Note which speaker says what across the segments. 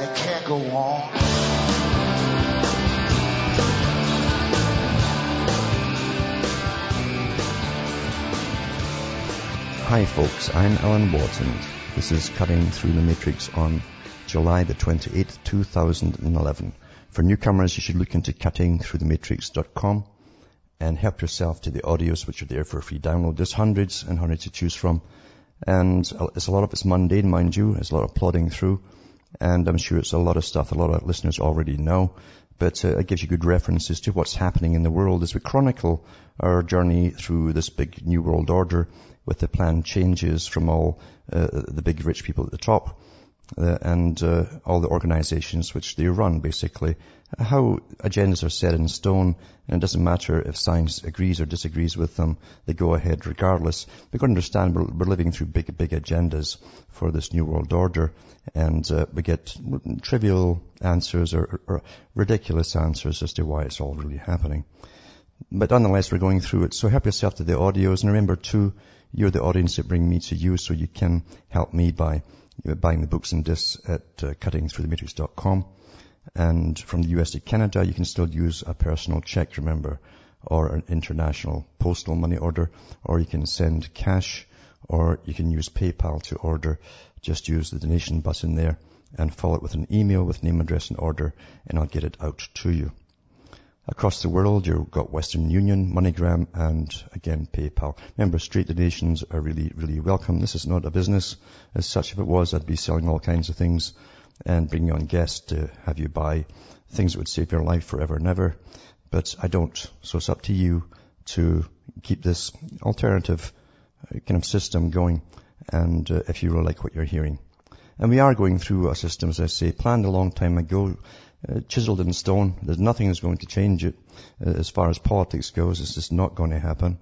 Speaker 1: and it can't go on.
Speaker 2: Hi folks, I'm Alan Watson. This is Cutting Through the Matrix on July the 28th, 2011. For newcomers, you should look into cuttingthroughthematrix.com and help yourself to the audios which are there for free download. There's hundreds and hundreds to choose from. And uh, it's a lot of it's mundane, mind you. There's a lot of plodding through. And I'm sure it's a lot of stuff a lot of listeners already know. But uh, it gives you good references to what's happening in the world as we chronicle our journey through this big new world order with the planned changes from all uh, the big rich people at the top uh, and uh, all the organizations which they run, basically. How agendas are set in stone, and it doesn't matter if science agrees or disagrees with them, they go ahead regardless. We've got to understand we're, we're living through big, big agendas for this New World Order, and uh, we get trivial answers or, or ridiculous answers as to why it's all really happening. But nonetheless, we're going through it. So help yourself to the audios, and remember too, you're the audience that bring me to you, so you can help me by buying the books and discs at uh, cuttingthroughthematrix.com. And from the US to Canada, you can still use a personal check, remember, or an international postal money order, or you can send cash, or you can use PayPal to order. Just use the donation button there and follow it with an email with name, address, and order, and I'll get it out to you. Across the world, you've got Western Union, MoneyGram, and again, PayPal. Remember, straight donations are really, really welcome. This is not a business as such. If it was, I'd be selling all kinds of things and bringing on guests to have you buy things that would save your life forever and ever. But I don't. So it's up to you to keep this alternative uh, kind of system going and uh, if you really like what you're hearing. And we are going through a system, as I say, planned a long time ago uh, chiseled in stone. There's nothing that's going to change it uh, as far as politics goes. It's just not going to happen.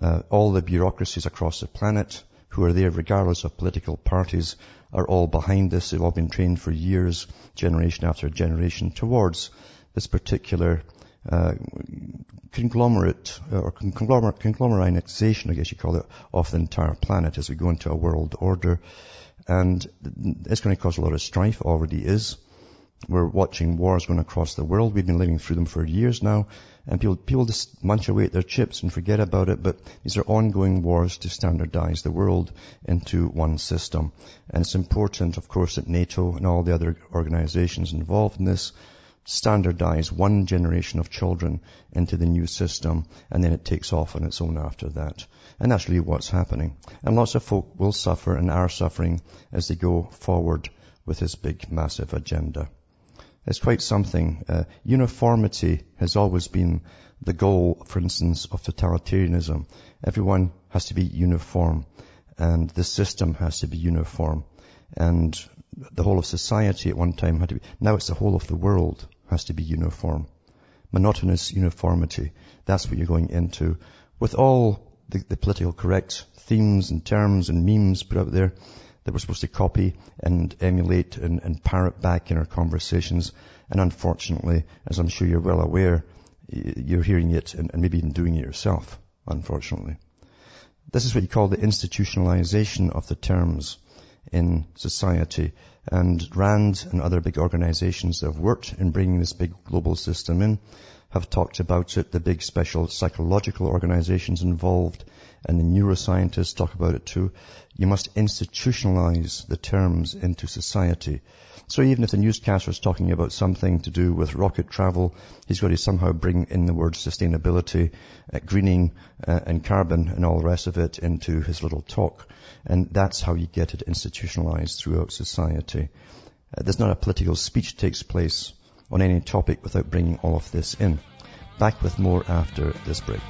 Speaker 2: Uh, all the bureaucracies across the planet who are there regardless of political parties are all behind this. They've all been trained for years, generation after generation, towards this particular uh, conglomerate or conglomerate, conglomerization, I guess you call it, of the entire planet as we go into a world order. And it's going to cause a lot of strife, already is. We're watching wars going across the world. We've been living through them for years now. And people, people just munch away at their chips and forget about it. But these are ongoing wars to standardize the world into one system. And it's important, of course, that NATO and all the other organizations involved in this standardize one generation of children into the new system and then it takes off on its own after that. And that's really what's happening. And lots of folk will suffer and are suffering as they go forward with this big, massive agenda. It's quite something. Uh, uniformity has always been the goal, for instance, of totalitarianism. Everyone has to be uniform and the system has to be uniform. And the whole of society at one time had to be, now it's the whole of the world has to be uniform. Monotonous uniformity. That's what you're going into. With all the, the political correct themes and terms and memes put out there, that we're supposed to copy and emulate and, and parrot back in our conversations. And unfortunately, as I'm sure you're well aware, you're hearing it and, and maybe even doing it yourself, unfortunately. This is what you call the institutionalization of the terms in society. And RAND and other big organizations that have worked in bringing this big global system in have talked about it. The big special psychological organizations involved and the neuroscientists talk about it too. You must institutionalize the terms into society. So even if the newscaster is talking about something to do with rocket travel, he's got to somehow bring in the word sustainability, uh, greening, uh, and carbon and all the rest of it into his little talk. And that's how you get it institutionalized throughout society. Uh, there's not a political speech takes place on any topic without bringing all of this in. Back with more after this break.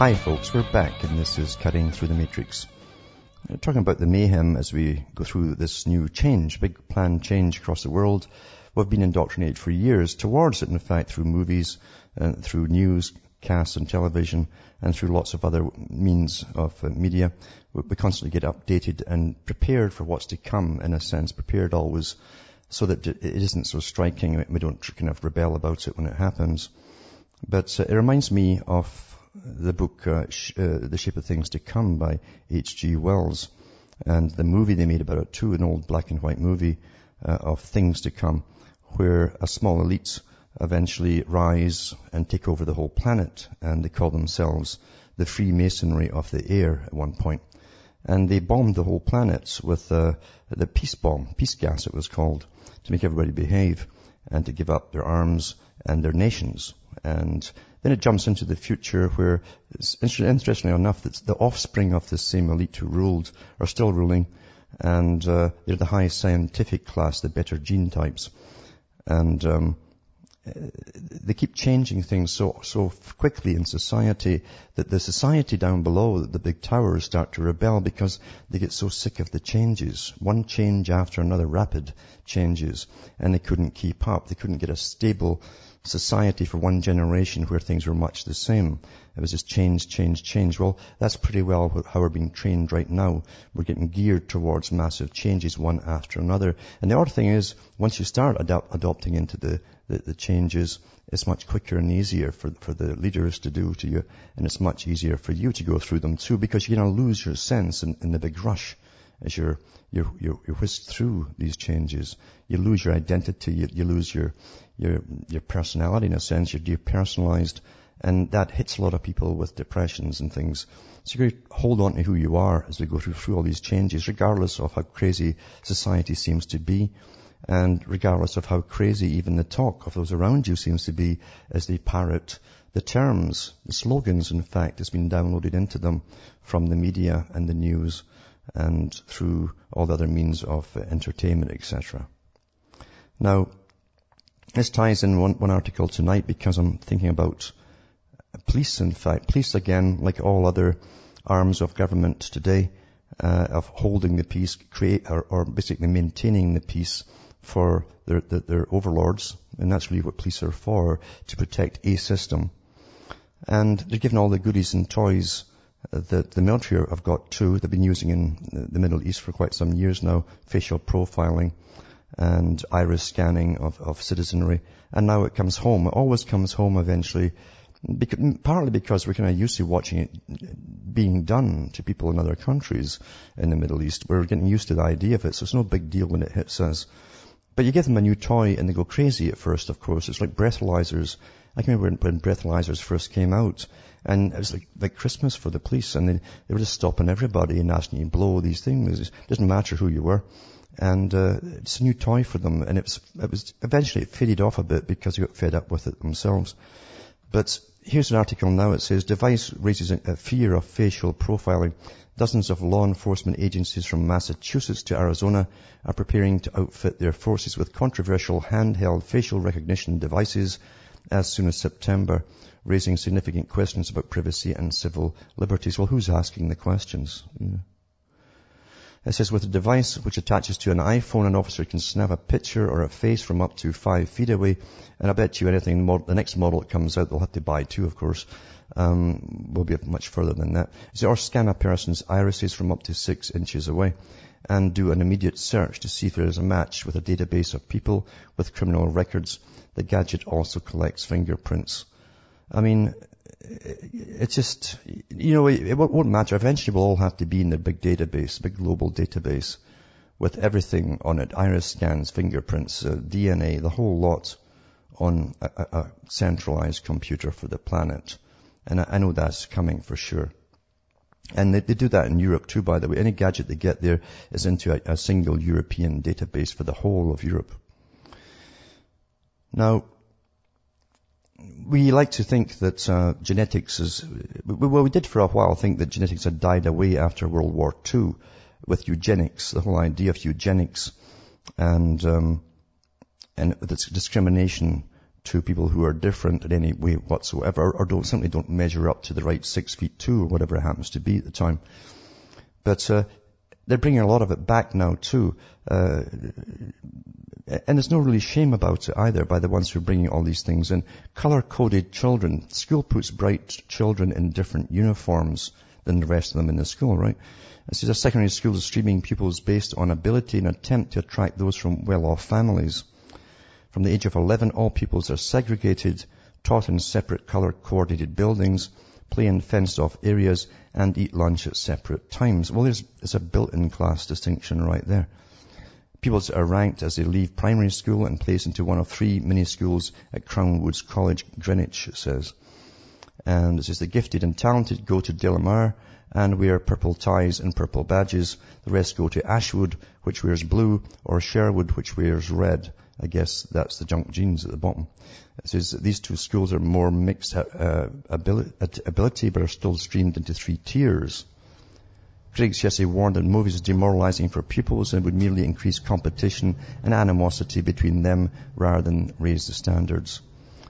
Speaker 2: Hi folks, we're back and this is Cutting Through the Matrix. We're talking about the mayhem as we go through this new change, big planned change across the world. We've been indoctrinated for years towards it, in fact, through movies, uh, through news, casts and television, and through lots of other means of uh, media. We, constantly get updated and prepared for what's to come, in a sense, prepared always so that it isn't so striking. We don't kind of rebel about it when it happens. But uh, it reminds me of the book uh, Sh- uh, The Shape of Things to Come by H.G. Wells and the movie they made about it too, an old black and white movie uh, of things to come where a small elite eventually rise and take over the whole planet and they call themselves the Freemasonry of the air at one point. And they bombed the whole planet with uh, the peace bomb, peace gas it was called, to make everybody behave and to give up their arms and their nations. And then it jumps into the future where, interestingly enough, the offspring of this same elite who ruled are still ruling, and uh, they're the high scientific class, the better gene types, and um, they keep changing things so so quickly in society that the society down below, the big towers, start to rebel because they get so sick of the changes. One change after another, rapid changes, and they couldn't keep up. They couldn't get a stable society for one generation where things were much the same. It was just change, change, change. Well, that's pretty well how we're being trained right now. We're getting geared towards massive changes one after another. And the other thing is, once you start adopting into the, the, the, changes, it's much quicker and easier for, for the leaders to do to you. And it's much easier for you to go through them too because you're going to lose your sense in, in the big rush as you're, you're, you're, you're whisked through these changes. You lose your identity, you, you lose your, your, your personality in a sense, you're depersonalized, and that hits a lot of people with depressions and things. So you hold on to who you are as we go through, through all these changes, regardless of how crazy society seems to be, and regardless of how crazy even the talk of those around you seems to be as they parrot the terms, the slogans, in fact, has been downloaded into them from the media and the news and through all the other means of entertainment, etc. Now, this ties in one, one article tonight because I'm thinking about police, in fact. Police, again, like all other arms of government today, uh, of holding the peace, create, or, or, basically maintaining the peace for their, their, their overlords. And that's really what police are for, to protect a system. And they're given all the goodies and toys that the military have got too. They've been using in the Middle East for quite some years now, facial profiling and iris scanning of, of citizenry. And now it comes home. It always comes home eventually, because, partly because we're kind of used to watching it being done to people in other countries in the Middle East. We're getting used to the idea of it, so it's no big deal when it hits us. But you give them a new toy and they go crazy at first, of course. It's like breathalyzers. I can remember when, when breathalyzers first came out. And it was like, like Christmas for the police and they, they were just stopping everybody and asking you to blow these things. It doesn't matter who you were. And, uh, it's a new toy for them and it was, it was, eventually it faded off a bit because they got fed up with it themselves. But here's an article now. It says device raises a fear of facial profiling. Dozens of law enforcement agencies from Massachusetts to Arizona are preparing to outfit their forces with controversial handheld facial recognition devices as soon as September raising significant questions about privacy and civil liberties. Well, who's asking the questions? Yeah. It says with a device which attaches to an iPhone, an officer can snap a picture or a face from up to five feet away. And I bet you anything, the next model that comes out, they'll have to buy two, of course, um, will be much further than that. So, or scan a person's irises from up to six inches away and do an immediate search to see if there is a match with a database of people with criminal records. The gadget also collects fingerprints. I mean, it's just, you know, it, won't matter. Eventually we'll all have to be in the big database, big global database with everything on it. Iris scans, fingerprints, uh, DNA, the whole lot on a, a, centralized computer for the planet. And I, I know that's coming for sure. And they, they, do that in Europe too, by the way. Any gadget they get there is into a, a single European database for the whole of Europe. Now, we like to think that uh, genetics is, well, we did for a while think that genetics had died away after World War II with eugenics, the whole idea of eugenics and, um, and discrimination to people who are different in any way whatsoever or don't simply don't measure up to the right six feet two or whatever it happens to be at the time. But uh, they're bringing a lot of it back now too. Uh, and there's no really shame about it either by the ones who are bringing all these things in. Color-coded children. School puts bright children in different uniforms than the rest of them in the school, right? This is a secondary school is streaming pupils based on ability in an attempt to attract those from well-off families. From the age of 11, all pupils are segregated, taught in separate color-coordinated buildings, play in fenced-off areas, and eat lunch at separate times. Well, there's, there's a built-in class distinction right there. Pupils are ranked as they leave primary school and placed into one of three mini schools at Crown Woods College, Greenwich, it says. And it says the gifted and talented go to De and wear purple ties and purple badges. The rest go to Ashwood, which wears blue, or Sherwood, which wears red. I guess that's the junk genes at the bottom. It says these two schools are more mixed uh, ability, but are still streamed into three tiers. Critics yesterday warned that movies is demoralizing for pupils and would merely increase competition and animosity between them rather than raise the standards.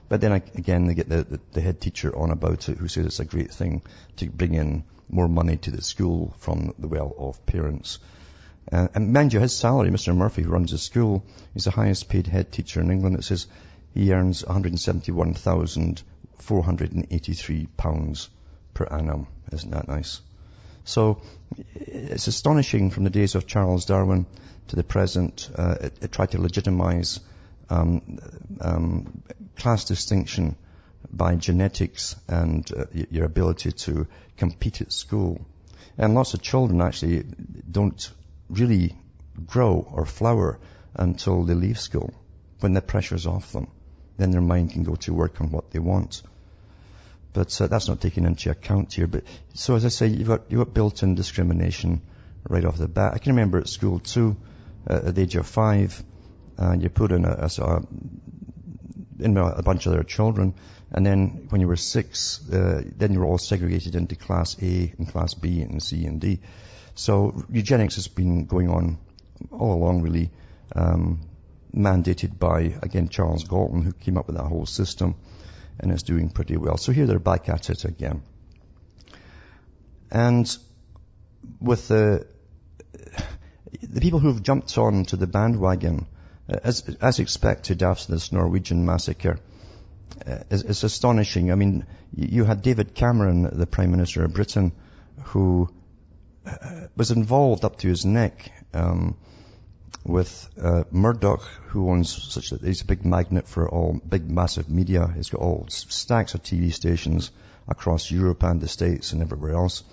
Speaker 2: But then again, they get the, the, the head teacher on about it who says it's a great thing to bring in more money to the school from the well-off parents. Uh, and mind you, his salary, Mr. Murphy, who runs the school, is the highest paid head teacher in England. It says he earns £171,483 per annum. Isn't that nice? So it's astonishing from the days of Charles Darwin to the present. Uh, it, it, tried to legitimize um, um, class distinction by genetics and uh, your ability to compete at school. And lots of children actually don't really grow or flower until they leave school, when the pressure's off them. Then their mind can go to work on what they want. But uh, that's not taken into account here. But so as I say, you've got, you've got built-in discrimination right off the bat. I can remember at school too, uh, at the age of five, uh, you put in a, a, a, in a bunch of other children, and then when you were six, uh, then you were all segregated into class A and class B and C and D. So eugenics has been going on all along really, um, mandated by, again, Charles Galton, who came up with that whole system, and is doing pretty well. So here they're back at it again. And with the, the people who've jumped on to the bandwagon, uh, as, as expected after this Norwegian massacre, uh, is, is astonishing. I mean, you had David Cameron, the Prime Minister of Britain, who was involved up to his neck um, with uh, Murdoch, who owns such a, he's a big magnet for all big massive media. He's got all stacks of TV stations across Europe and the States and everywhere else,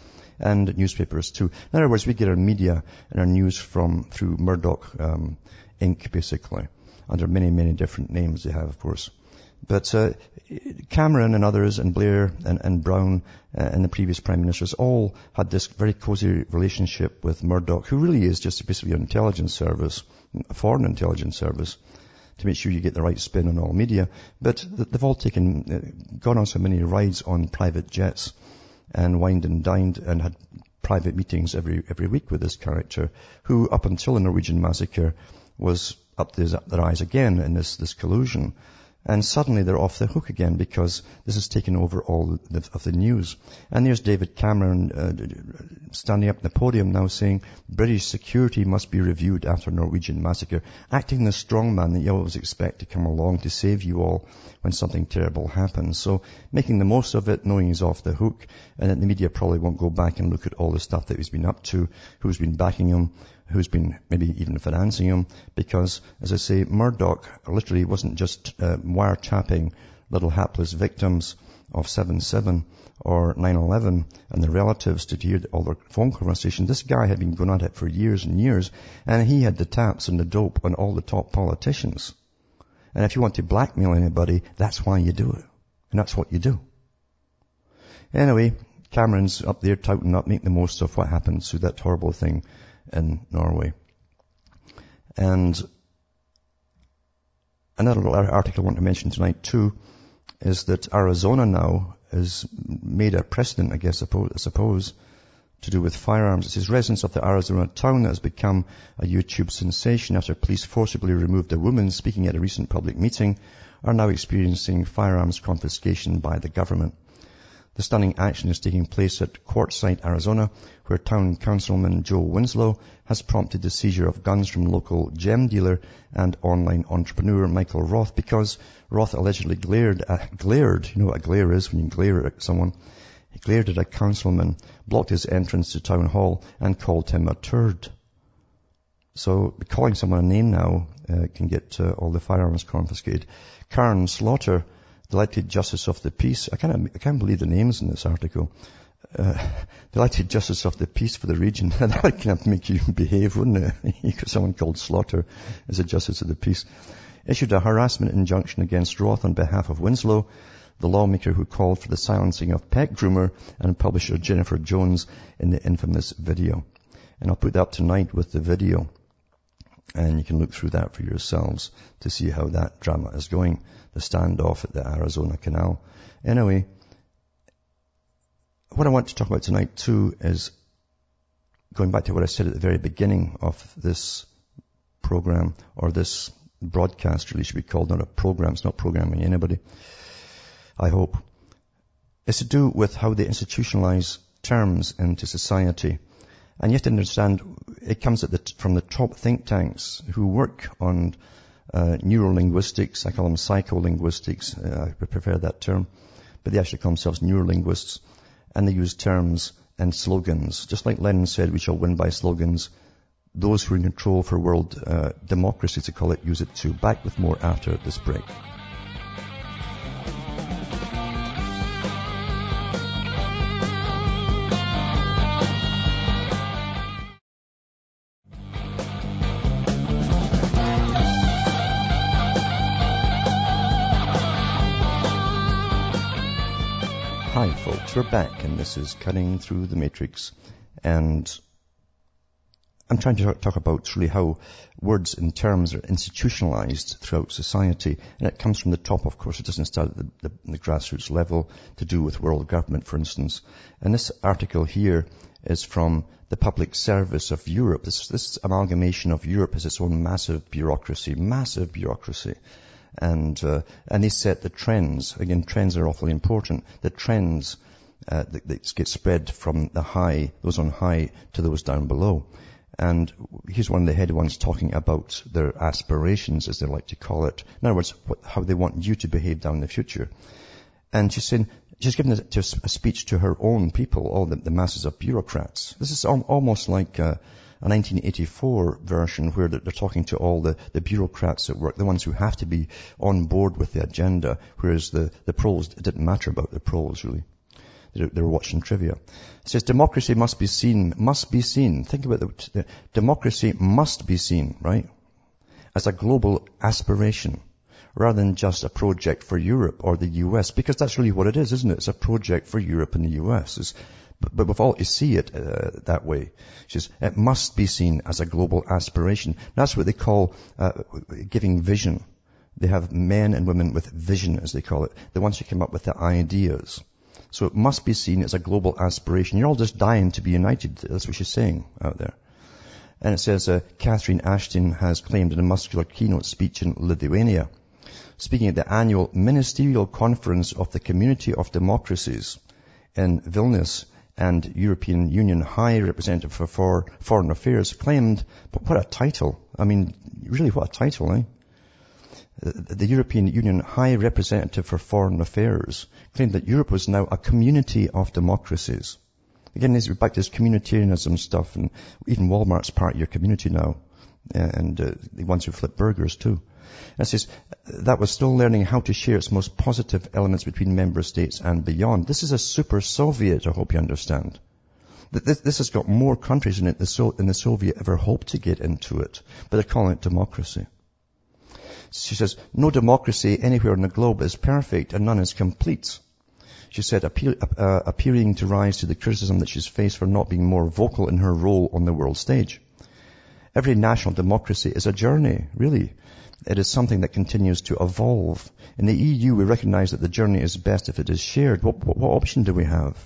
Speaker 2: and newspapers too. In other words, we get our media and our news from through Murdoch um, Inc. basically, under many many different names they have, of course. But uh, Cameron and others and Blair and, and Brown uh, and the previous prime ministers all had this very cozy relationship with Murdoch, who really is just basically an intelligence service, a foreign intelligence service, to make sure you get the right spin on all media. But they've all taken, uh, gone on so many rides on private jets and wined and dined and had private meetings every every week with this character, who up until the Norwegian massacre was up to their eyes again in this this collusion. And suddenly they're off the hook again because this has taken over all of the news. And there's David Cameron uh, standing up in the podium now saying British security must be reviewed after Norwegian massacre, acting the strong man that you always expect to come along to save you all when something terrible happens. So making the most of it, knowing he's off the hook, and that the media probably won't go back and look at all the stuff that he's been up to, who's been backing him, who's been maybe even financing him, because, as I say, Murdoch literally wasn't just uh, wiretapping little hapless victims of 7-7 or 9-11 and their relatives to hear all their phone conversations. This guy had been going at it for years and years, and he had the taps and the dope on all the top politicians. And if you want to blackmail anybody, that's why you do it. And that's what you do. Anyway, Cameron's up there touting up, making the most of what happened through that horrible thing in Norway. And another article I want to mention tonight too is that Arizona now has made a precedent, I guess, I suppose, to do with firearms. It says residents of the Arizona town that has become a YouTube sensation after police forcibly removed a woman speaking at a recent public meeting are now experiencing firearms confiscation by the government. The stunning action is taking place at Quartzsite, Arizona, where town councilman Joe Winslow has prompted the seizure of guns from local gem dealer and online entrepreneur Michael Roth because Roth allegedly glared at, glared, you know what a glare is when you glare at someone, he glared at a councilman, blocked his entrance to town hall and called him a turd. So calling someone a name now uh, can get uh, all the firearms confiscated. Karen Slaughter, elected justice of the peace. I can't, I can't believe the names in this article. Uh, elected justice of the peace for the region. that would kind of make you behave, wouldn't it? Someone called Slaughter as a justice of the peace. Issued a harassment injunction against Roth on behalf of Winslow, the lawmaker who called for the silencing of pet groomer and publisher Jennifer Jones in the infamous video. And I'll put that up tonight with the video. And you can look through that for yourselves to see how that drama is going the standoff at the Arizona Canal. Anyway, what I want to talk about tonight too is going back to what I said at the very beginning of this program, or this broadcast really should be called, not a program, it's not programming anybody, I hope. It's to do with how they institutionalize terms into society. And you have to understand, it comes the, from the top think tanks who work on uh, neurolinguistics. I call them psycholinguistics. Uh, I prefer that term. But they actually call themselves neurolinguists. And they use terms and slogans. Just like Lenin said, we shall win by slogans. Those who are in control for world uh, democracy, to call it, use it too. Back with more after this break. We're back and this is Cutting Through the Matrix. And I'm trying to talk about truly how words and terms are institutionalized throughout society. And it comes from the top, of course. It doesn't start at the, the, the grassroots level to do with world government, for instance. And this article here is from the public service of Europe. This, this amalgamation of Europe has its own massive bureaucracy, massive bureaucracy and uh, and they set the trends. Again, trends are awfully important. The trends uh, that, that get spread from the high, those on high, to those down below. And here's one of the head ones talking about their aspirations, as they like to call it. In other words, what, how they want you to behave down in the future. And she's saying, she's given a, a speech to her own people, all the, the masses of bureaucrats. This is al- almost like a, a 1984 version where they're, they're talking to all the, the bureaucrats at work, the ones who have to be on board with the agenda, whereas the, the proles, it didn't matter about the proles really. They were watching trivia. It says democracy must be seen, must be seen. Think about the, the democracy must be seen, right? As a global aspiration rather than just a project for Europe or the US, because that's really what it is, isn't it? It's a project for Europe and the US. It's, but, with all, see it uh, that way. Says, it must be seen as a global aspiration. That's what they call uh, giving vision. They have men and women with vision, as they call it. The ones who come up with the ideas. So it must be seen as a global aspiration. You're all just dying to be united. That's what she's saying out there. And it says, uh, Catherine Ashton has claimed in a muscular keynote speech in Lithuania, speaking at the annual ministerial conference of the Community of Democracies in Vilnius and European Union High Representative for Foreign Affairs claimed, but what a title. I mean, really what a title, eh? The European Union High Representative for Foreign Affairs claimed that Europe was now a community of democracies. Again, this back to this communitarianism stuff, and even Walmart's part of your community now, and uh, the ones who flip burgers too. And says that was still learning how to share its most positive elements between member states and beyond. This is a super Soviet, I hope you understand. This, this has got more countries in it than the Soviet ever hoped to get into it, but they're calling it democracy. She says, no democracy anywhere on the globe is perfect and none is complete. She said, appeal, uh, appearing to rise to the criticism that she's faced for not being more vocal in her role on the world stage. Every national democracy is a journey, really. It is something that continues to evolve. In the EU, we recognize that the journey is best if it is shared. What, what, what option do we have?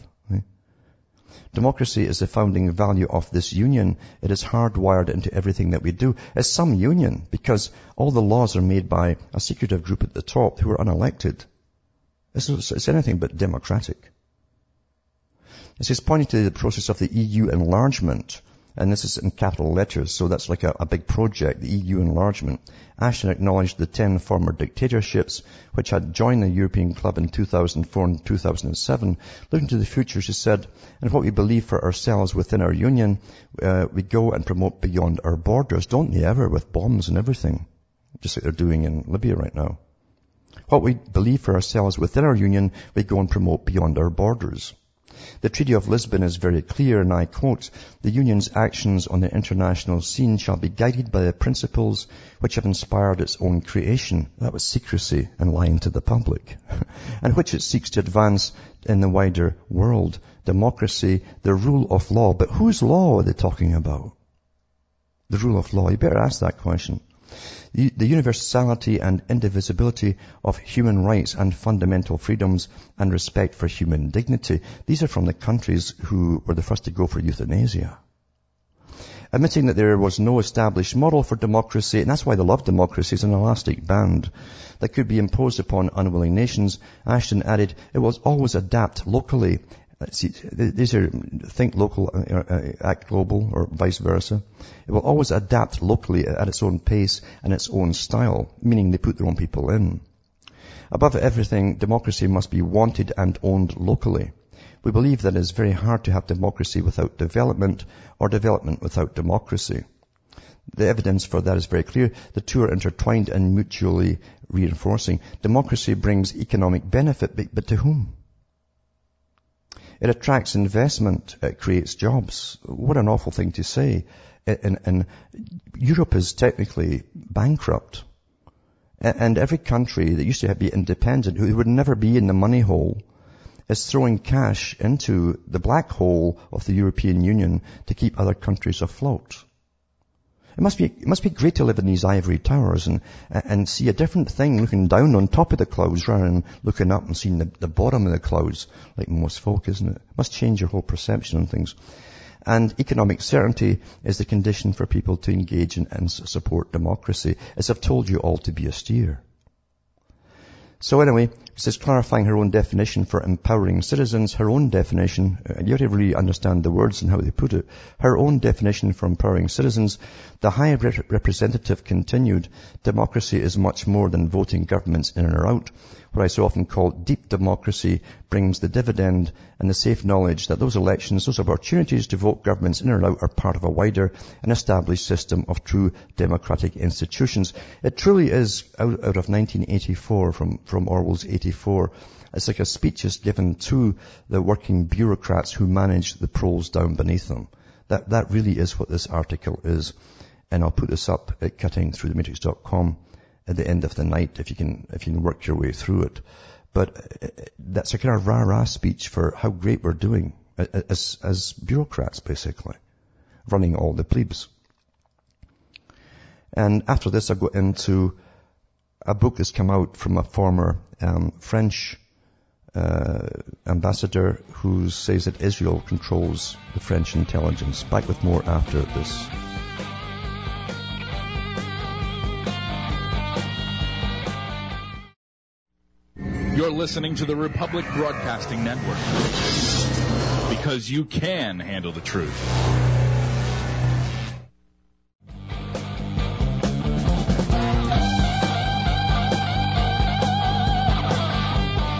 Speaker 2: Democracy is the founding value of this union. It is hardwired into everything that we do. It's some union because all the laws are made by a secretive group at the top who are unelected. It's, it's anything but democratic. It is pointing to the process of the EU enlargement and this is in capital letters, so that's like a, a, big project, the EU enlargement. Ashton acknowledged the 10 former dictatorships which had joined the European Club in 2004 and 2007. Looking to the future, she said, and what we believe for ourselves within our union, uh, we go and promote beyond our borders, don't they ever, with bombs and everything, just like they're doing in Libya right now. What we believe for ourselves within our union, we go and promote beyond our borders. The Treaty of Lisbon is very clear, and I quote, the Union's actions on the international scene shall be guided by the principles which have inspired its own creation. That was secrecy and lying to the public. and which it seeks to advance in the wider world. Democracy, the rule of law. But whose law are they talking about? The rule of law. You better ask that question the universality and indivisibility of human rights and fundamental freedoms and respect for human dignity. These are from the countries who were the first to go for euthanasia. Admitting that there was no established model for democracy, and that's why they love democracy, is an elastic band that could be imposed upon unwilling nations, Ashton added, it will always adapt locally see, these are think local, uh, uh, act global, or vice versa. It will always adapt locally at its own pace and its own style, meaning they put their own people in. Above everything, democracy must be wanted and owned locally. We believe that it is very hard to have democracy without development or development without democracy. The evidence for that is very clear. The two are intertwined and mutually reinforcing. Democracy brings economic benefit, but to whom? It attracts investment. It creates jobs. What an awful thing to say. And, and Europe is technically bankrupt. And every country that used to be independent, who would never be in the money hole, is throwing cash into the black hole of the European Union to keep other countries afloat. It must be, it must be great to live in these ivory towers and, and see a different thing looking down on top of the clouds rather than looking up and seeing the, the bottom of the clouds like most folk, isn't it? It must change your whole perception on things. And economic certainty is the condition for people to engage in and support democracy, as I've told you all to be austere. So anyway, says clarifying her own definition for empowering citizens, her own definition, uh, you have to really understand the words and how they put it, her own definition for empowering citizens, the High Representative continued, democracy is much more than voting governments in or out what I so often call deep democracy brings the dividend and the safe knowledge that those elections, those opportunities to vote governments in or out are part of a wider and established system of true democratic institutions. It truly is out, out of 1984 from, from Orwell's 84. It's like a speech is given to the working bureaucrats who manage the proles down beneath them. That, that really is what this article is. And I'll put this up at cuttingthroughthematrix.com at the end of the night if you can, if you can work your way through it. But uh, that's a kind of rah-rah speech for how great we're doing as, as bureaucrats, basically, running all the plebes. And after this, I go into a book has come out from a former um, French uh, ambassador who says that Israel controls the French intelligence. Back with more after this.
Speaker 3: You're listening to the Republic Broadcasting Network because you can handle the truth.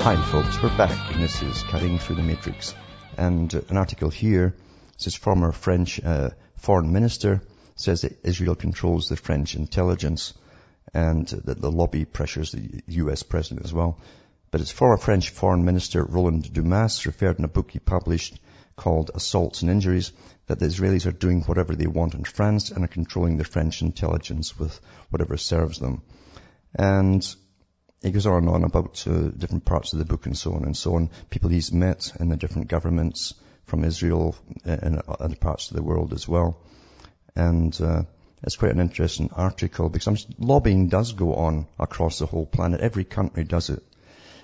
Speaker 2: Hi folks, we're back and this is Cutting Through the Matrix. And an article here says former French uh, foreign minister says that Israel controls the French intelligence and that the lobby pressures the US president as well. But its former French Foreign Minister Roland Dumas referred in a book he published called Assaults and Injuries that the Israelis are doing whatever they want in France and are controlling the French intelligence with whatever serves them. And he goes on and on about uh, different parts of the book and so on and so on. People he's met in the different governments from Israel and other parts of the world as well. And uh, it's quite an interesting article because lobbying does go on across the whole planet. Every country does it.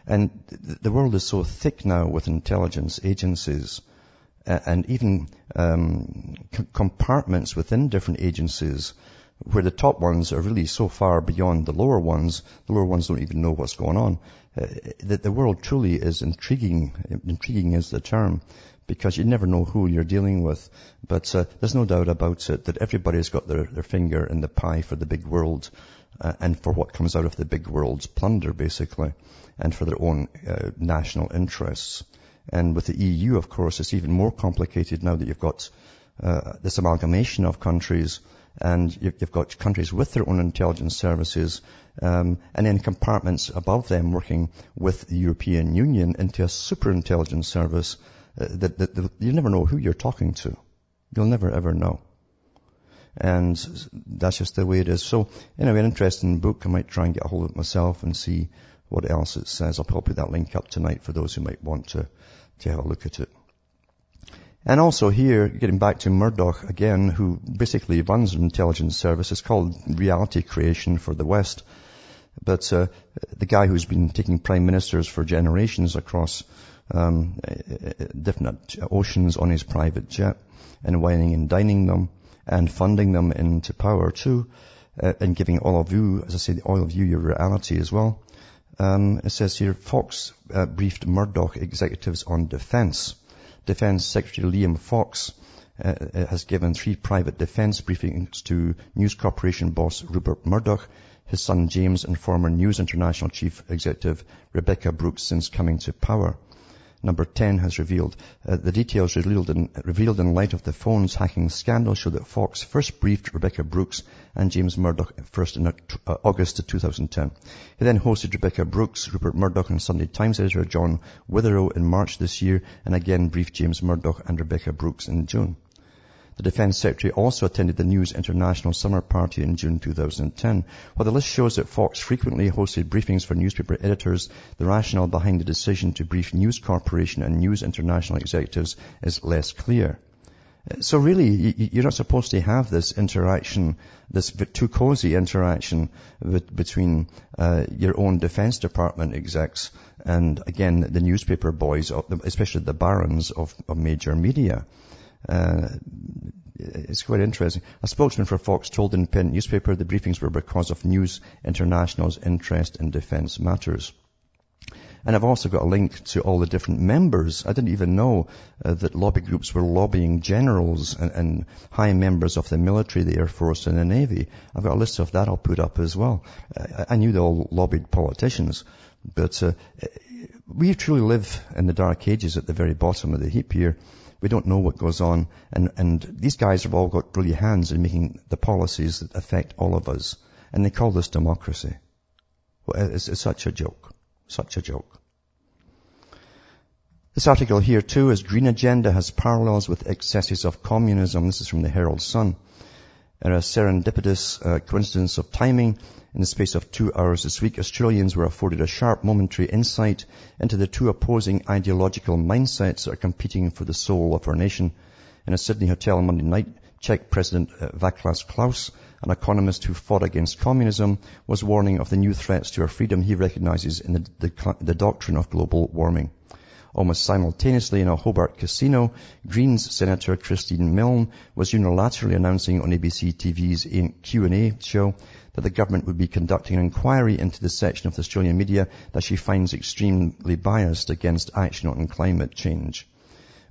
Speaker 2: And the world is so thick now with intelligence agencies and even um, compartments within different agencies where the top ones are really so far beyond the lower ones, the lower ones don't even know what's going on. Uh, that the world truly is intriguing. Intriguing is the term because you never know who you're dealing with. But uh, there's no doubt about it that everybody's got their, their finger in the pie for the big world uh, and for what comes out of the big world's plunder, basically, and for their own uh, national interests. And with the EU, of course, it's even more complicated now that you've got uh, this amalgamation of countries and you've got countries with their own intelligence services, um, and then compartments above them working with the European Union into a super intelligence service uh, that, that, that, you never know who you're talking to. You'll never ever know. And that's just the way it is. So, anyway, an interesting book. I might try and get a hold of it myself and see what else it says. I'll probably put that link up tonight for those who might want to, to have a look at it. And also here, getting back to Murdoch again, who basically runs an intelligence service. It's called reality creation for the West. But uh, the guy who's been taking prime ministers for generations across um, different oceans on his private jet and wining and dining them and funding them into power too, uh, and giving all of you, as I say, all of you your reality as well. Um, it says here, Fox uh, briefed Murdoch executives on defense. Defense Secretary Liam Fox uh, uh, has given three private defense briefings to News Corporation boss Rupert Murdoch, his son James, and former News International Chief Executive Rebekah Brooks since coming to power number 10 has revealed. Uh, the details revealed in, revealed in light of the phones hacking scandal show that Fox first briefed Rebekah Brooks and James Murdoch first in uh, August of 2010. He then hosted Rebekah Brooks, Rupert Murdoch and Sunday Times editor John Witherow in March this year and again briefed James Murdoch and Rebekah Brooks in June. The Defense Secretary also attended the News International Summer Party in June 2010. While the list shows that Fox frequently hosted briefings for newspaper editors, the rationale behind the decision to brief News Corporation and News International executives is less clear. So really, you're not supposed to have this interaction, this too cozy interaction between uh, your own Defense Department execs and, again, the newspaper boys, especially the barons of, of major media. Uh, it's quite interesting. A spokesman for Fox told the independent newspaper the briefings were because of News International's interest in defense matters. And I've also got a link to all the different members. I didn't even know uh, that lobby groups were lobbying generals and, and, high members of the military, the Air Force and the Navy. I've got a list of that I'll put up as well. I, I knew they all lobbied politicians, but uh, we truly live in the dark ages at the very bottom of the heap here. We don't know what goes on. And, and these guys have all got really hands in making the policies that affect all of us. And they call this democracy. Well, it's, it's such a joke. Such a joke. This article here too is Green Agenda has parallels with excesses of communism. This is from the Herald Sun. a serendipitous uh, coincidence of timing. In the space of two hours this week, Australians were afforded a sharp momentary insight into the two opposing ideological mindsets that are competing for the soul of our nation. In a Sydney hotel on Monday night, Czech President uh, Václav Klaus, an economist who fought against communism, was warning of the new threats to our freedom he recognizes in the, the, the doctrine of global warming. Almost simultaneously in a Hobart casino, Greens Senator Christine Milne was unilaterally announcing on ABC TV's Q&A show that the government would be conducting an inquiry into the section of the Australian media that she finds extremely biased against action on climate change.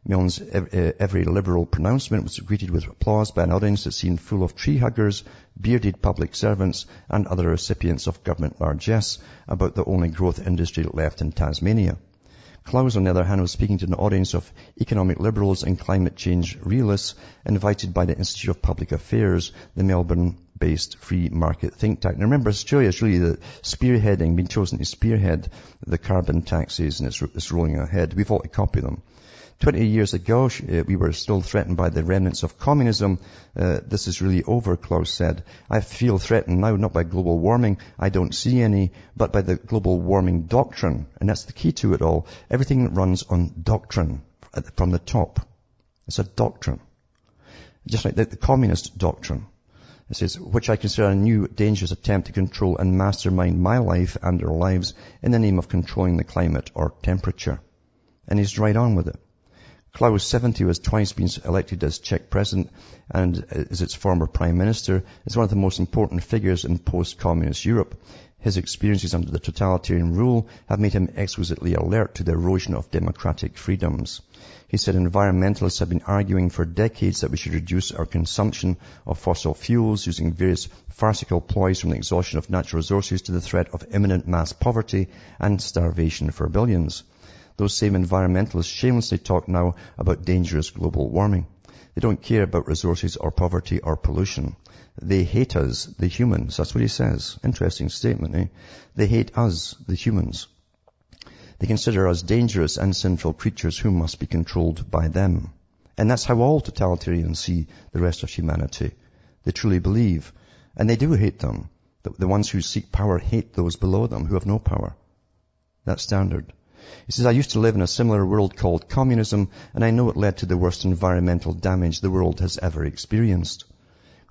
Speaker 2: Milne's eh, every liberal pronouncement was greeted with applause by an audience that seemed full of tree huggers, bearded public servants, and other recipients of government largesse about the only growth industry left in Tasmania. Klaus, on the other hand, was speaking to an audience of economic liberals and climate change realists invited by the Institute of Public Affairs, the Melbourne-based free market think tank. Now remember, Australia is really the spearheading, being chosen to spearhead the carbon taxes and it's, it's rolling ahead. We've ought to copy them. 20 years ago, uh, we were still threatened by the remnants of communism. Uh, this is really over, Klaus said. I feel threatened now not by global warming, I don't see any, but by the global warming doctrine. And that's the key to it all. Everything runs on doctrine from the top. It's a doctrine. Just like the, the communist doctrine. It says, which I consider a new dangerous attempt to control and mastermind my life and our lives in the name of controlling the climate or temperature. And he's right on with it. Klaus, 70, who has twice been elected as Czech president and is its former prime minister, is one of the most important figures in post-communist Europe. His experiences under the totalitarian rule have made him exquisitely alert to the erosion of democratic freedoms. He said environmentalists have been arguing for decades that we should reduce our consumption of fossil fuels using various farcical ploys from the exhaustion of natural resources to the threat of imminent mass poverty and starvation for billions. Those same environmentalists shamelessly talk now about dangerous global warming. They don't care about resources or poverty or pollution. They hate us, the humans. That's what he says. Interesting statement, eh? They hate us, the humans. They consider us dangerous and sinful creatures who must be controlled by them. And that's how all totalitarians see the rest of humanity. They truly believe. And they do hate them. The, the ones who seek power hate those below them who have no power. That's standard. He says, I used to live in a similar world called communism, and I know it led to the worst environmental damage the world has ever experienced.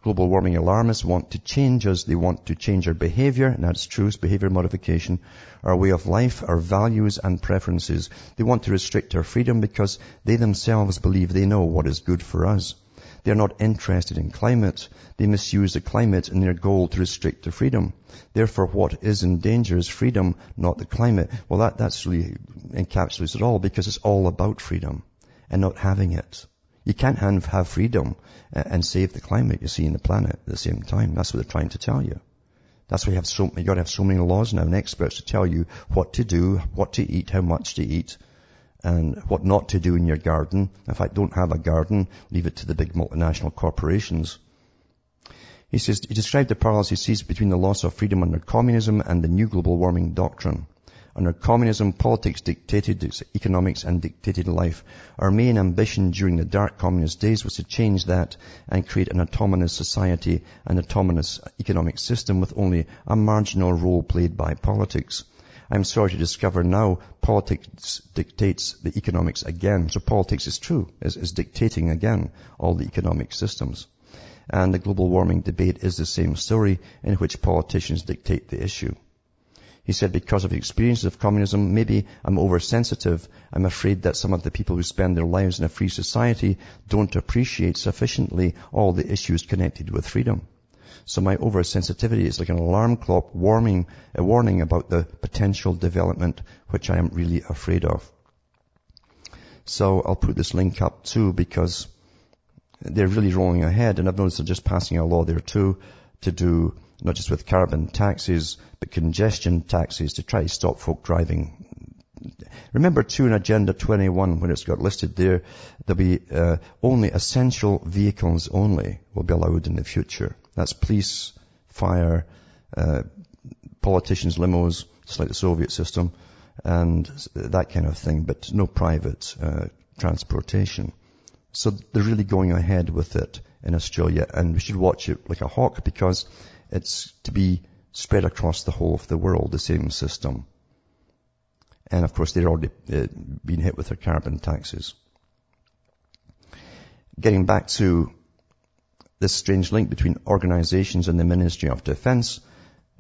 Speaker 2: Global warming alarmists want to change us. They want to change our behavior, and that's true, it's behavior modification, our way of life, our values and preferences. They want to restrict our freedom because they themselves believe they know what is good for us. They're not interested in climate. They misuse the climate in their goal to restrict their freedom. Therefore, what is in danger is freedom, not the climate. Well, that, that's really encapsulates it all because it's all about freedom and not having it. You can't have, freedom and save the climate you see in the planet at the same time. That's what they're trying to tell you. That's why you have so, you gotta have so many laws now and experts to tell you what to do, what to eat, how much to eat, and what not to do in your garden. In fact, don't have a garden. Leave it to the big multinational corporations. He says, he described the parallels he sees between the loss of freedom under communism and the new global warming doctrine. Under communism, politics dictated economics and dictated life. Our main ambition during the dark communist days was to change that and create an autonomous society, an autonomous economic system with only a marginal role played by politics. I'm sorry to discover now politics dictates the economics again. So politics is true, is, is dictating again all the economic systems. And the global warming debate is the same story in which politicians dictate the issue. He said, because of the experiences of communism, maybe I'm oversensitive. I'm afraid that some of the people who spend their lives in a free society don't appreciate sufficiently all the issues connected with freedom. So my oversensitivity is like an alarm clock warning, a warning about the potential development which I am really afraid of. So I'll put this link up too because they're really rolling ahead and I've noticed they're just passing a law there too to do not just with carbon taxes, but congestion taxes to try to stop folk driving. Remember too in Agenda 21 when it's got listed there, there'll be uh, only essential vehicles only will be allowed in the future. That's police, fire, uh, politicians' limos, just like the Soviet system, and that kind of thing, but no private uh, transportation. So they're really going ahead with it in Australia, and we should watch it like a hawk because it's to be spread across the whole of the world, the same system. And of course, they're already uh, being hit with their carbon taxes. Getting back to this strange link between organizations and the Ministry of Defense.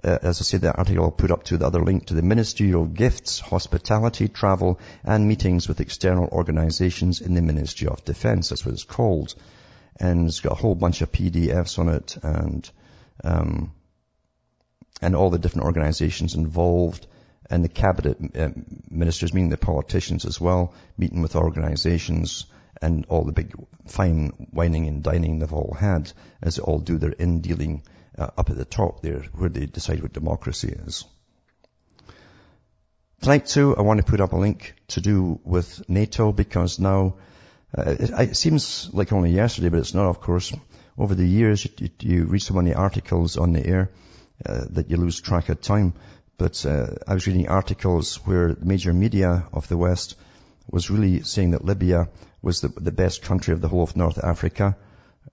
Speaker 2: Uh, as I said, the article I'll put up to the other link to the ministerial gifts, hospitality, travel, and meetings with external organizations in the Ministry of Defense. That's what it's called. And it's got a whole bunch of PDFs on it and, um, and all the different organizations involved and the cabinet uh, ministers, meaning the politicians as well, meeting with organizations, and all the big fine wining and dining they've all had as they all do their in dealing uh, up at the top there where they decide what democracy is. Tonight too, I want to put up a link to do with NATO because now uh, it, it, seems like only yesterday, but it's not, of course. Over the years, you, you read so many articles on the air uh, that you lose track of time. But uh, I was reading articles where major media of the West was really saying that Libya was the, the best country of the whole of North Africa.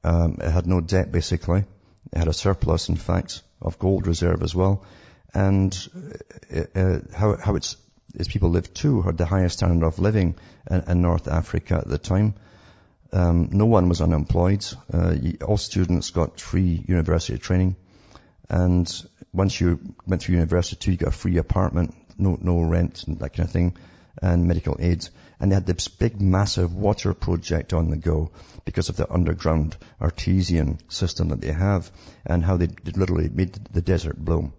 Speaker 2: Um, it had no debt basically. It had a surplus, in fact, of gold reserve as well. And uh, uh, how, how its, its people lived too had the highest standard of living in, in North Africa at the time. Um, no one was unemployed. Uh, all students got free university training. And once you went through university, you got a free apartment, no, no rent and that kind of thing and medical aid. And they had this big, massive water project on the go because of the underground artesian system that they have and how they literally made the desert bloom.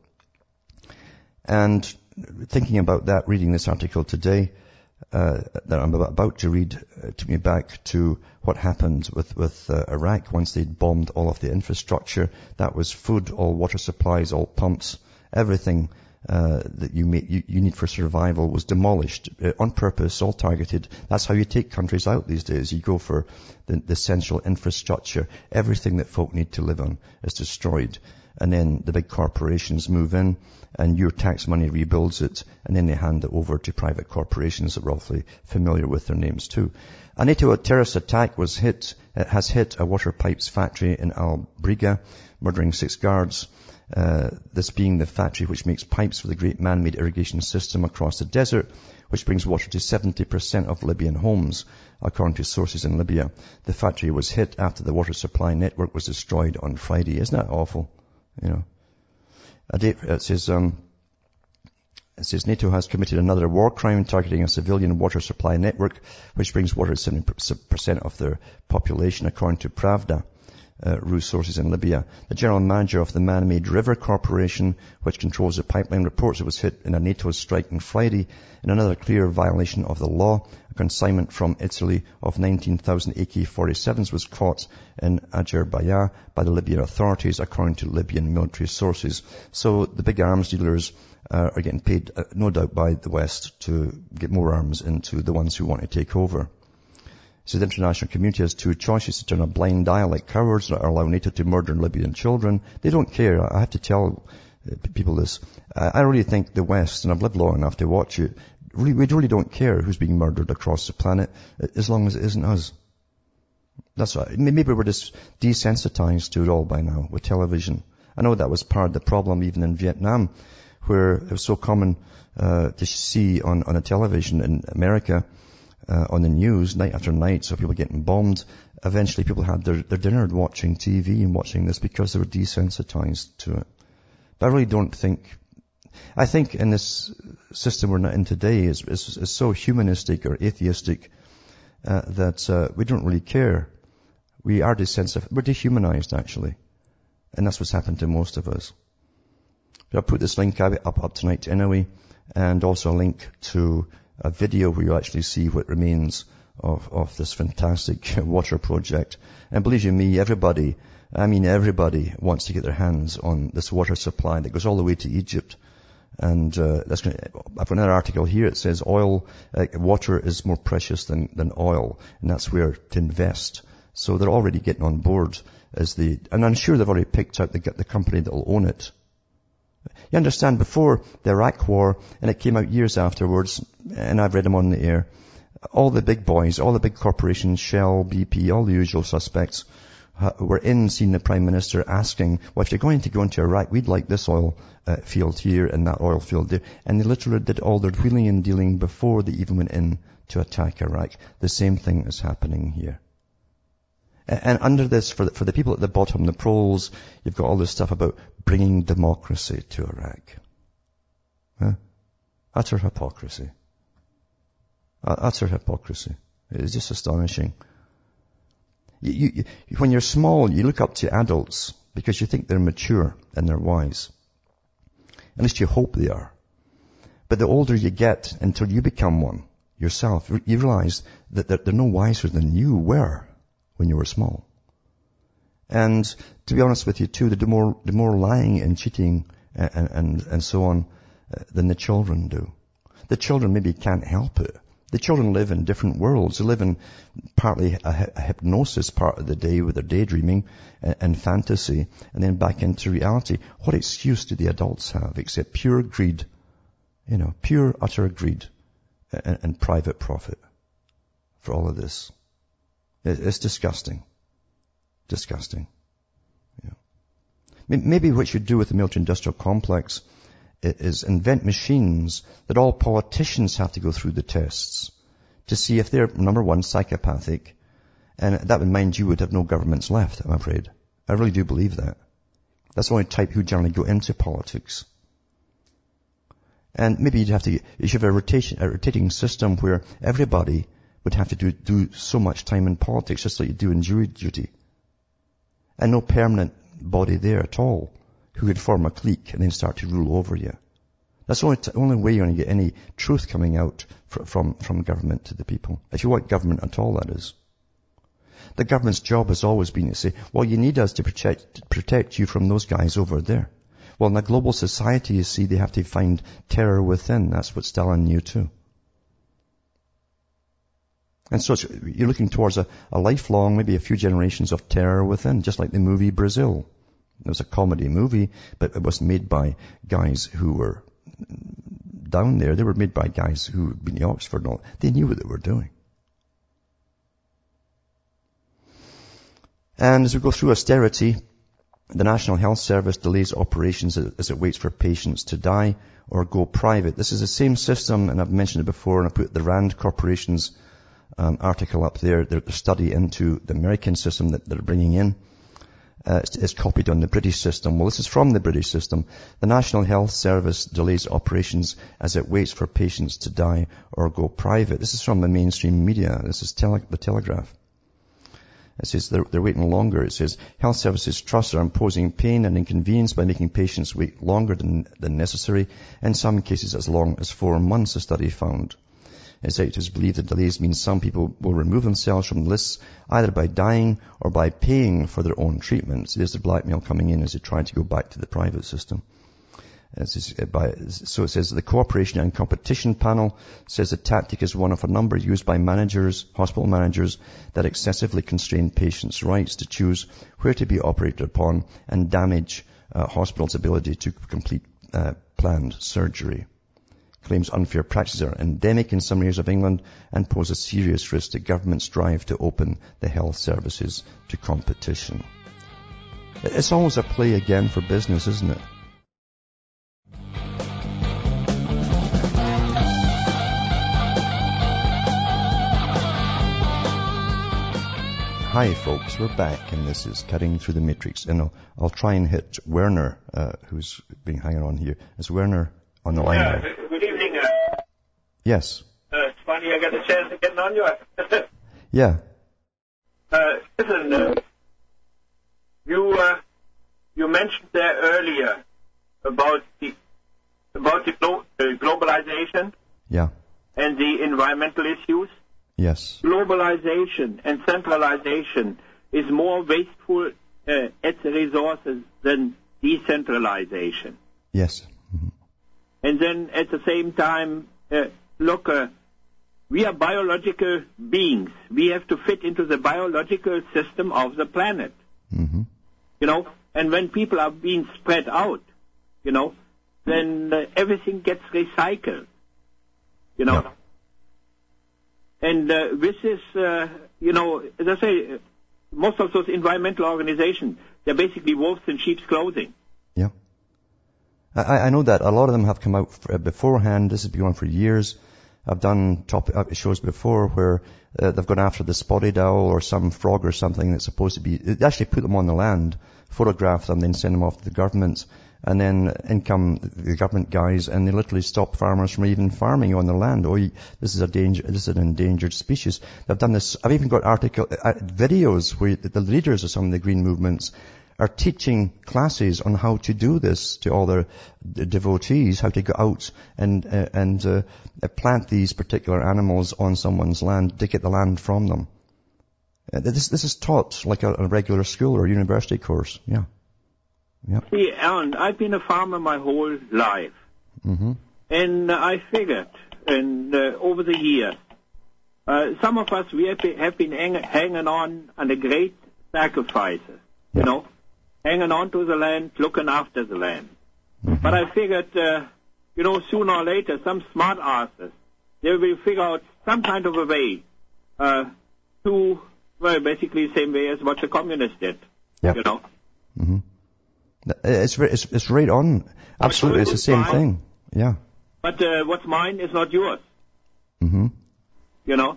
Speaker 2: And thinking about that, reading this article today, uh, that I'm about to read uh, took me back to what happened with, with uh, Iraq once they'd bombed all of the infrastructure. That was food, all water supplies, all pumps, everything uh, that you, you, you, need for survival was demolished uh, on purpose, all targeted. That's how you take countries out these days. You go for the, the central infrastructure. Everything that folk need to live on is destroyed. And then the big corporations move in and your tax money rebuilds it and then they hand it over to private corporations that are awfully familiar with their names too. A NATO terrorist attack was hit, has hit a water pipes factory in Al Brega, murdering six guards. Uh, this being the factory which makes pipes for the great man-made irrigation system across the desert, which brings water to 70% of Libyan homes, according to sources in Libya. The factory was hit after the water supply network was destroyed on Friday. Isn't that awful? You know. It says, um, it says NATO has committed another war crime targeting a civilian water supply network, which brings water to 70% of their population, according to Pravda uh, sources in Libya. The general manager of the Man-Made River Corporation, which controls the pipeline, reports it was hit in a NATO strike on Friday in another clear violation of the law. A consignment from Italy of 19,000 AK-47s was caught in Azerbaijan by the Libyan authorities, according to Libyan military sources. So the big arms dealers uh, are getting paid, uh, no doubt, by the West to get more arms into the ones who want to take over. So the international community has two choices to turn a blind eye like cowards that allow NATO to murder Libyan children. They don't care. I have to tell uh, people this. I really think the West, and I've lived long enough to watch it, really, we really don't care who's being murdered across the planet as long as it isn't us. That's right. Maybe we're just desensitized to it all by now with television. I know that was part of the problem even in Vietnam, where it was so common uh, to see on, on a television in America uh, on the news night after night, so people getting bombed. Eventually people had their, their dinner watching TV and watching this because they were desensitized to it. But I really don't think, I think in this system we're not in today is, is, is so humanistic or atheistic uh, that uh, we don't really care. We are desensitized, we're dehumanized actually. And that's what's happened to most of us. But I'll put this link up, up tonight anyway, and also a link to a video where you actually see what remains of, of this fantastic water project. And believe you me, everybody, I mean everybody wants to get their hands on this water supply that goes all the way to Egypt. And uh, that's gonna, I've got another article here. It says oil, uh, water is more precious than, than oil, and that's where to invest. So they're already getting on board as the, and I'm sure they've already picked out the, the company that will own it. You understand, before the Iraq war, and it came out years afterwards, and I've read them on the air, all the big boys, all the big corporations, Shell, BP, all the usual suspects, were in seeing the Prime Minister asking, well, if you're going to go into Iraq, we'd like this oil uh, field here and that oil field there. And they literally did all their wheeling and dealing before they even went in to attack Iraq. The same thing is happening here. And under this, for the, for the people at the bottom, the proles, you've got all this stuff about bringing democracy to Iraq. Huh? Utter hypocrisy. Uh, Utter hypocrisy. It's just astonishing. You, you, when you're small, you look up to adults because you think they're mature and they're wise. At least you hope they are. But the older you get until you become one yourself, you realize that they're, they're no wiser than you were when you were small. And to be honest with you too, the more, the more lying and cheating and, and, and so on uh, than the children do. The children maybe can't help it. The children live in different worlds. They live in partly a, a hypnosis part of the day with their daydreaming and, and, fantasy and then back into reality. What excuse do the adults have except pure greed? You know, pure utter greed and, and private profit for all of this. It's disgusting. Disgusting. Yeah. Maybe what you do with the military industrial complex is invent machines that all politicians have to go through the tests to see if they're, number one, psychopathic, and that would mind you would have no governments left, I'm afraid. I really do believe that. That's the only type who generally go into politics. And maybe you'd have to, you should have a rotation, a rotating system where everybody would have to do, do so much time in politics, just like you do in jury duty. And no permanent body there at all who could form a clique and then start to rule over you. That's the only, t- only way you're going to get any truth coming out fr- from, from government to the people. If you want government at all, that is. The government's job has always been to say, well, you need us to protect, to protect you from those guys over there. Well, in a global society, you see, they have to find terror within. That's what Stalin knew too. And so you're looking towards a, a lifelong, maybe a few generations of terror within, just like the movie Brazil. It was a comedy movie, but it was made by guys who were down there. They were made by guys who had been in Oxford and all. They knew what they were doing. And as we go through austerity, the National Health Service delays operations as it waits for patients to die or go private. This is the same system, and I've mentioned it before, and I put the Rand Corporation's um, article up there, their study into the American system that they're bringing in. Uh, is copied on the British system. Well, this is from the British system. The National Health Service delays operations as it waits for patients to die or go private. This is from the mainstream media. This is tele- the Telegraph. It says they're, they're, waiting longer. It says health services trusts are imposing pain and inconvenience by making patients wait longer than, than necessary, in some cases as long as four months, a study found. Executives believe that delays mean some people will remove themselves from the lists either by dying or by paying for their own treatment. So there's the blackmail coming in as they try to go back to the private system. So it says the Cooperation and Competition Panel says the tactic is one of a number used by managers, hospital managers, that excessively constrain patients' rights to choose where to be operated upon and damage uh, hospitals' ability to complete uh, planned surgery claims unfair practices are endemic in some areas of England and pose a serious risk to government's drive to open the health services to competition. It's always a play again for business, isn't it? Hi folks, we're back and this is Cutting Through the Matrix and I'll, I'll try and hit Werner, uh, who's been hanging on here. Is Werner on the line
Speaker 4: Yeah,
Speaker 2: now?
Speaker 4: good evening. Uh,
Speaker 2: Yes.
Speaker 4: uh, it's funny I got a chance of getting on you.
Speaker 2: Yeah.
Speaker 4: uh, listen, uh, you uh, you mentioned there earlier about the about the glo- uh, globalization
Speaker 2: Yeah.
Speaker 4: and the environmental issues.
Speaker 2: Yes.
Speaker 4: Globalization and centralization is more wasteful uh, at the resources than decentralization.
Speaker 2: Yes.
Speaker 4: And then at the same time, uh, look, uh, we are biological beings. We have to fit into the biological system of the planet.
Speaker 2: hmm
Speaker 4: You know, and when people are being spread out, you know, then uh, everything gets recycled. You know.
Speaker 2: Yeah.
Speaker 4: And uh, this is, uh, you know, as I say, uh, most of those environmental organizations, they're basically wolves in sheep's clothing.
Speaker 2: I, I know that a lot of them have come out uh, beforehand. This has been on for years. I've done top uh, shows before where uh, they've gone after the spotted owl or some frog or something that's supposed to be, they actually put them on the land, photograph them, then send them off to the government. And then in come the government guys and they literally stop farmers from even farming on the land. Oh, this is a danger, this is an endangered species. They've done this, I've even got article, uh, videos where the leaders of some of the green movements are teaching classes on how to do this to all their devotees, how to go out and uh, and uh, plant these particular animals on someone's land to get the land from them. Uh, this this is taught like a, a regular school or university course. Yeah. Yeah.
Speaker 4: See, Alan, I've been a farmer my whole life.
Speaker 2: hmm
Speaker 4: And I figured, and uh, over the years, uh, some of us we have been, have been hang, hanging on under great sacrifices, you
Speaker 2: Yeah.
Speaker 4: know, hanging on to the land, looking after the land. But I figured, uh, you know, sooner or later, some smart asses they will figure out some kind of a way uh, to, well, basically the same way as what the communists did,
Speaker 2: Yeah.
Speaker 4: you know.
Speaker 2: hmm It's, it's it's right on. Absolutely, it's the same thing. Yeah.
Speaker 4: But uh, what's mine is not yours,
Speaker 2: hmm
Speaker 4: you know.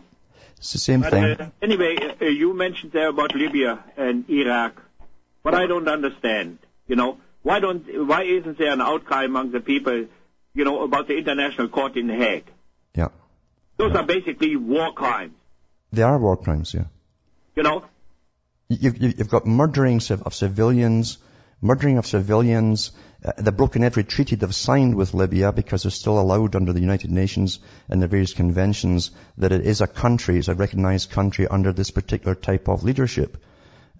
Speaker 2: It's the same
Speaker 4: But
Speaker 2: thing.
Speaker 4: uh, anyway, uh, you mentioned there about Libya and Iraq. What I don't understand, you know, why don't, why isn't there an outcry among the people? you know, about the International Court in The Hague.
Speaker 2: Yeah.
Speaker 4: Those are basically war crimes,
Speaker 2: They are war crimes, yeah.
Speaker 4: you know.
Speaker 2: You've, you've got murderings of, of civilians, murdering of civilians. Uh, they've broken every treaty they've signed with Libya because they're still allowed under the United Nations and the various conventions that it is a country, it's a recognized country under this particular type of leadership.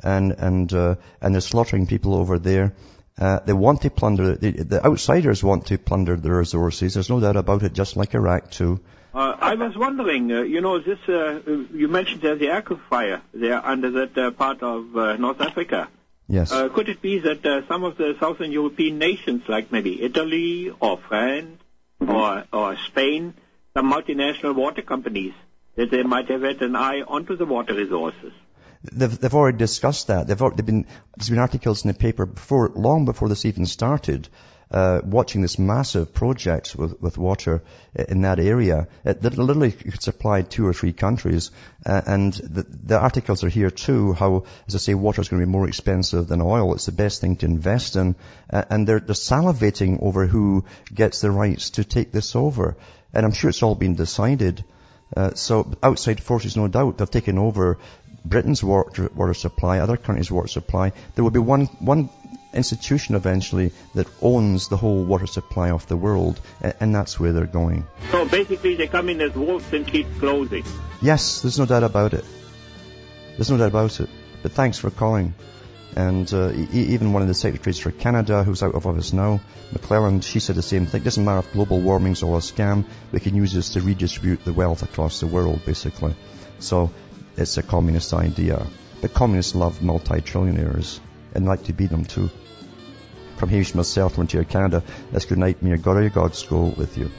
Speaker 2: And, and, uh, and they're slaughtering people over there. Uh, they want to plunder, the, the outsiders want to plunder the resources. There's no doubt about it, just like Iraq too.
Speaker 4: Uh, I was wondering, uh, you know, this, uh, you mentioned there's the fire there under that uh, part of uh, North Africa.
Speaker 2: Yes.
Speaker 4: Uh, could it be that uh, some of the southern European nations, like maybe Italy or France or, or Spain, the multinational water companies, that they might have had an eye onto the water resources?
Speaker 2: They've, they've already discussed that. They've, they've been, there's been articles in the paper before, long before this even started, uh, watching this massive project with, with water in that area it, that literally could supply two or three countries. Uh, and the, the articles are here too, how, as I say, water is going to be more expensive than oil. It's the best thing to invest in. Uh, and they're, they're salivating over who gets the rights to take this over. And I'm sure it's all been decided. Uh, so outside forces, no doubt, they've taken over Britain's water, water supply, other countries' water supply. There will be one, one institution eventually that owns the whole water supply of the world, and that's where they're going.
Speaker 4: So basically they come in as wolves and keep clothing.
Speaker 2: Yes, there's no doubt about it. There's no doubt about it. But thanks for calling. And uh, e- even one of the secretaries for Canada, who's out of office now, McClelland, she said the same thing. It doesn't matter if global warming's all a scam. We can use this to redistribute the wealth across the world, basically. So it's a communist idea. But communists love multi-trillionaires and like to be them too. From myself, from Ontario, Canada, let's good night. May your God your gods go with you.